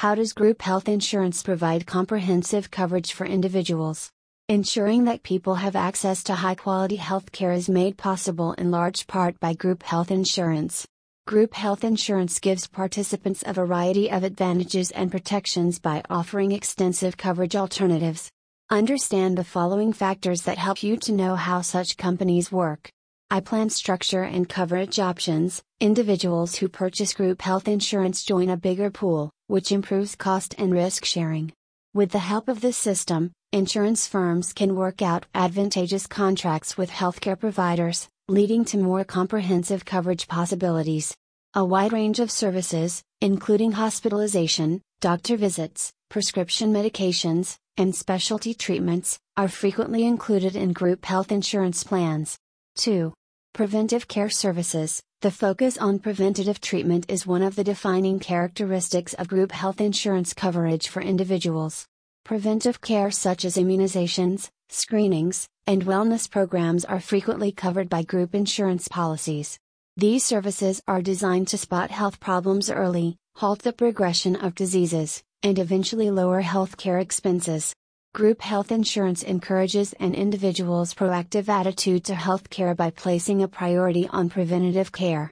How does group health insurance provide comprehensive coverage for individuals? Ensuring that people have access to high quality health care is made possible in large part by group health insurance. Group health insurance gives participants a variety of advantages and protections by offering extensive coverage alternatives. Understand the following factors that help you to know how such companies work. I plan structure and coverage options. Individuals who purchase group health insurance join a bigger pool, which improves cost and risk sharing. With the help of this system, insurance firms can work out advantageous contracts with healthcare providers, leading to more comprehensive coverage possibilities. A wide range of services, including hospitalization, doctor visits, prescription medications, and specialty treatments, are frequently included in group health insurance plans. 2. Preventive care services The focus on preventative treatment is one of the defining characteristics of group health insurance coverage for individuals. Preventive care such as immunizations, screenings, and wellness programs are frequently covered by group insurance policies. These services are designed to spot health problems early, halt the progression of diseases, and eventually lower healthcare expenses. Group health insurance encourages an individual's proactive attitude to healthcare by placing a priority on preventative care.